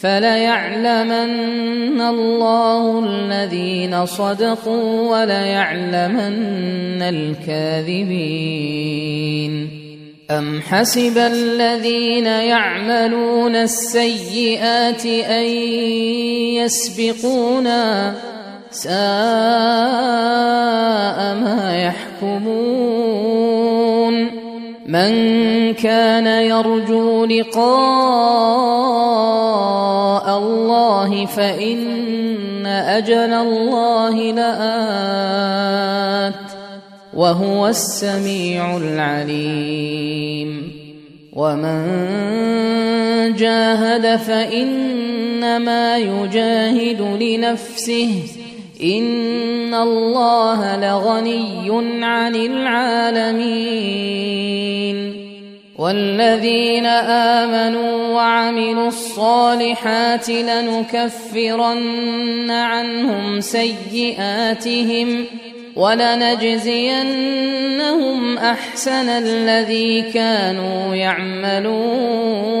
فليعلمن الله الذين صدقوا وليعلمن الكاذبين أم حسب الذين يعملون السيئات أن يسبقونا ساء ما يحكمون من كان يرجو لقاء الله فإن أجل الله لآت وهو السميع العليم. ومن جاهد فإنما يجاهد لنفسه إن الله لغني عن العالمين والذين آمنوا وعملوا الصالحات لنكفرن عنهم سيئاتهم ولنجزينهم أحسن الذي كانوا يعملون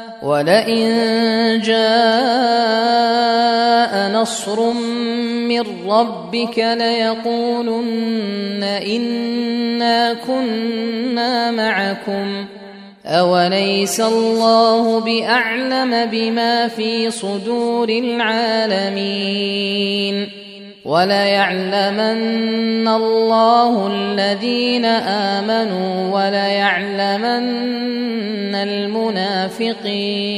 ولئن جاء نصر من ربك ليقولن إنا كنا معكم أوليس الله بأعلم بما في صدور العالمين وليعلمن الله الذين آمنوا وليعلمن المنافقين.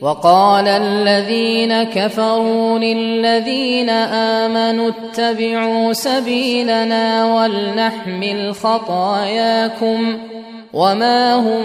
وقال الذين كفروا للذين آمنوا اتبعوا سبيلنا ولنحمل خطاياكم وما هم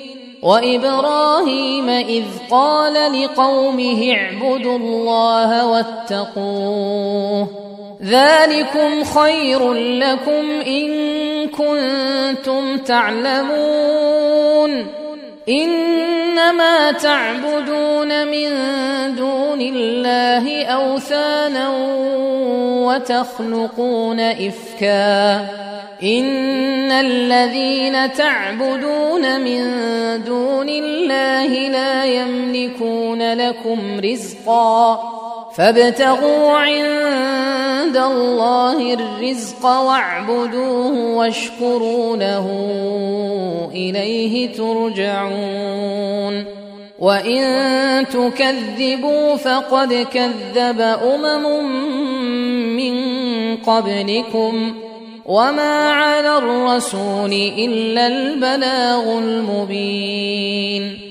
وإبراهيم إذ قال لقومه اعبدوا الله واتقوه ذلكم خير لكم إن كنتم تعلمون إنما تعبدون من دون الله أوثانا وتخلقون إفكا. إن الذين تعبدون من دون الله لا يملكون لكم رزقا. فابتغوا عند الله الرزق واعبدوه واشكروا له إليه ترجعون. وإن تكذبوا فقد كذب أمم من قبلكم. وما على الرسول إلا البلاغ المبين.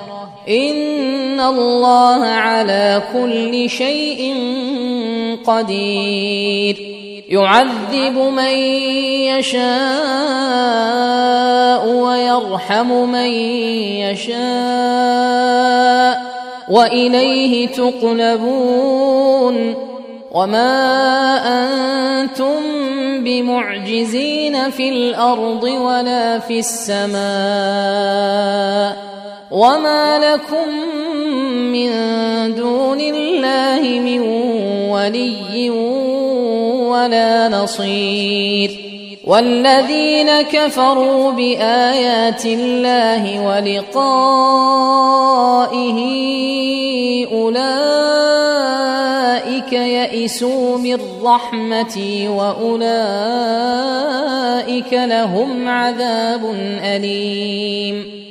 ان الله على كل شيء قدير يعذب من يشاء ويرحم من يشاء واليه تقلبون وما أنتم بمعجزين في الأرض ولا في السماء وما لكم من دون الله من ولي ولا نصير والذين كفروا بايات الله ولقائه اولئك يئسوا من رحمتي واولئك لهم عذاب اليم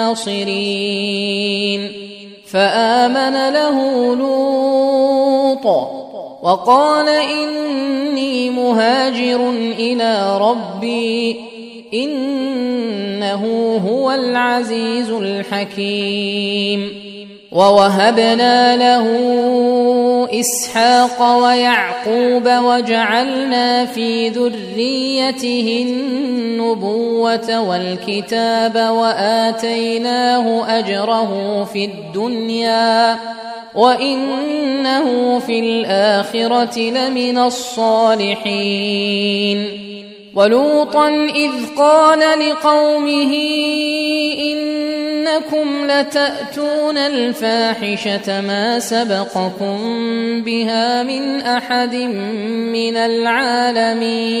ناصرين فآمن له لوط وقال إني مهاجر إلى ربي إنه هو العزيز الحكيم. ووهبنا له إسحاق ويعقوب وجعلنا في ذريته النبوة والكتاب وآتيناه أجره في الدنيا وإنه في الآخرة لمن الصالحين ولوطا إذ قال لقومه إنكم لتأتون الفاحشة ما سبقكم بها من أحد من العالمين.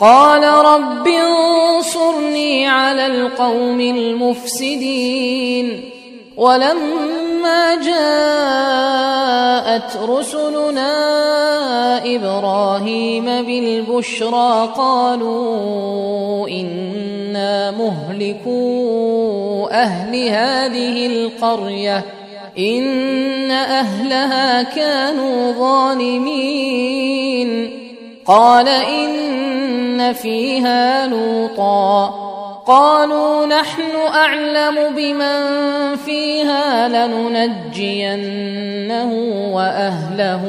قال رب انصرني على القوم المفسدين ولما جاءت رسلنا إبراهيم بالبشرى قالوا إنا مهلكو أهل هذه القرية إن أهلها كانوا ظالمين قال إن فيها لوطا. قالوا نحن أعلم بمن فيها لننجينه وأهله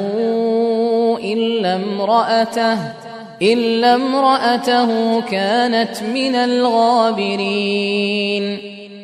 إلا امرأته إلا امرأته كانت من الغابرين.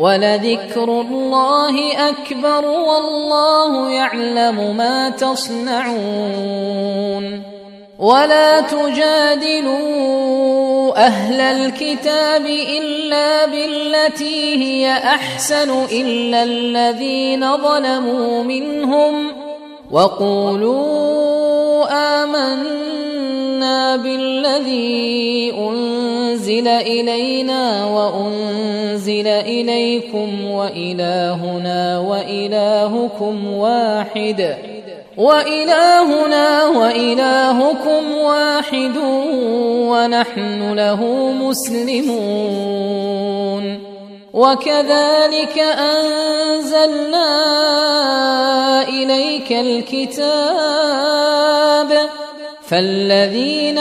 ولذكر الله أكبر والله يعلم ما تصنعون ولا تجادلوا أهل الكتاب إلا بالتي هي أحسن إلا الذين ظلموا منهم وقولوا آمنا بالذي أنزل إلينا وأنزل إليكم وإلهنا وإلهكم واحد. وإلهنا وإلهكم واحد ونحن له مسلمون. وكذلك أنزلنا إليك الكتاب. فالذين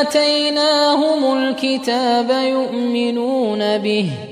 آتيناهم الكتاب يؤمنون به.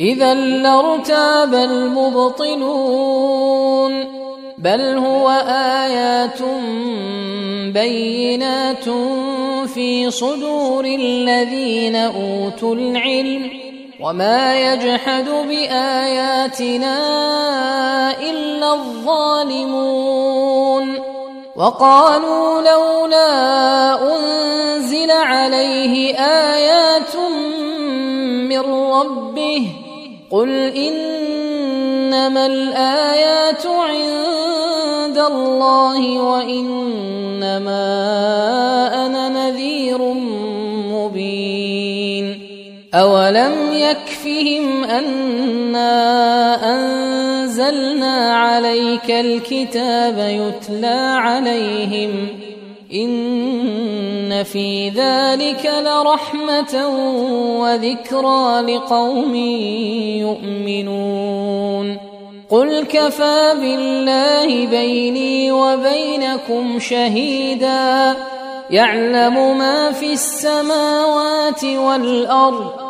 إذا لارتاب المبطلون بل هو آيات بينات في صدور الذين أوتوا العلم وما يجحد بآياتنا إلا الظالمون. وقالوا لولا أنزل عليه آيات من ربه قل انما الايات عند الله وانما أنا نذير مبين اولم يكفهم انا انزلنا عليك الكتاب يتلى عليهم إن في ذلك لرحمة وذكرى لقوم يؤمنون. قل كفى بالله بيني وبينكم شهيدا. يعلم ما في السماوات والأرض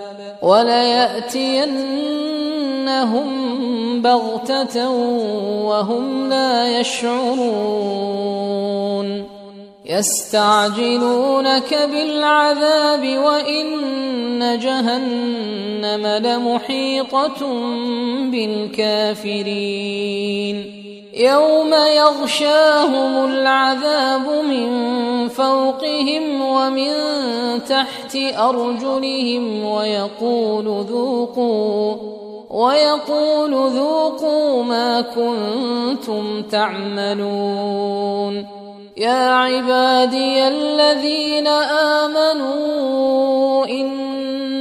وليأتينهم بغتة وهم لا يشعرون. يستعجلونك بالعذاب وإن جهنم لمحيطة بالكافرين. يوم يغشاهم العذاب من فوقهم ومن تحت أرجلهم ويقول ذوقوا ويقول ذوقوا ما كنتم تعملون. يا عبادي الذين آمنوا إن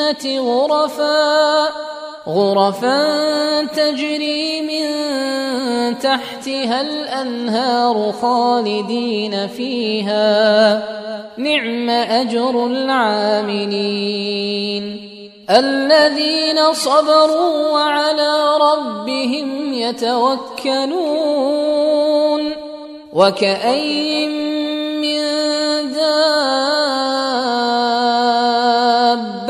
الجنة غرفا غرفا تجري من تحتها الأنهار خالدين فيها. نعم أجر العاملين. الذين صبروا وعلى ربهم يتوكلون. وكأي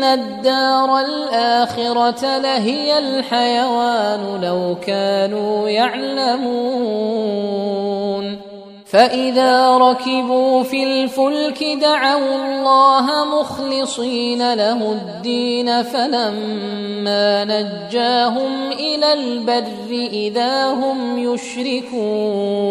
وان الدار الآخرة لهي الحيوان لو كانوا يعلمون. فإذا ركبوا في الفلك دعوا الله مخلصين له الدين فلما نجاهم إلى البر إذا هم يشركون.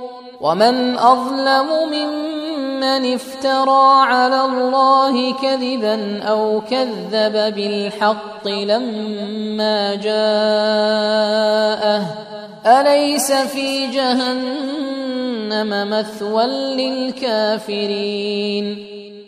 ومن اظلم ممن افترى على الله كذبا أو كذب بالحق لما جاءه اليس في جهنم مثوى للكافرين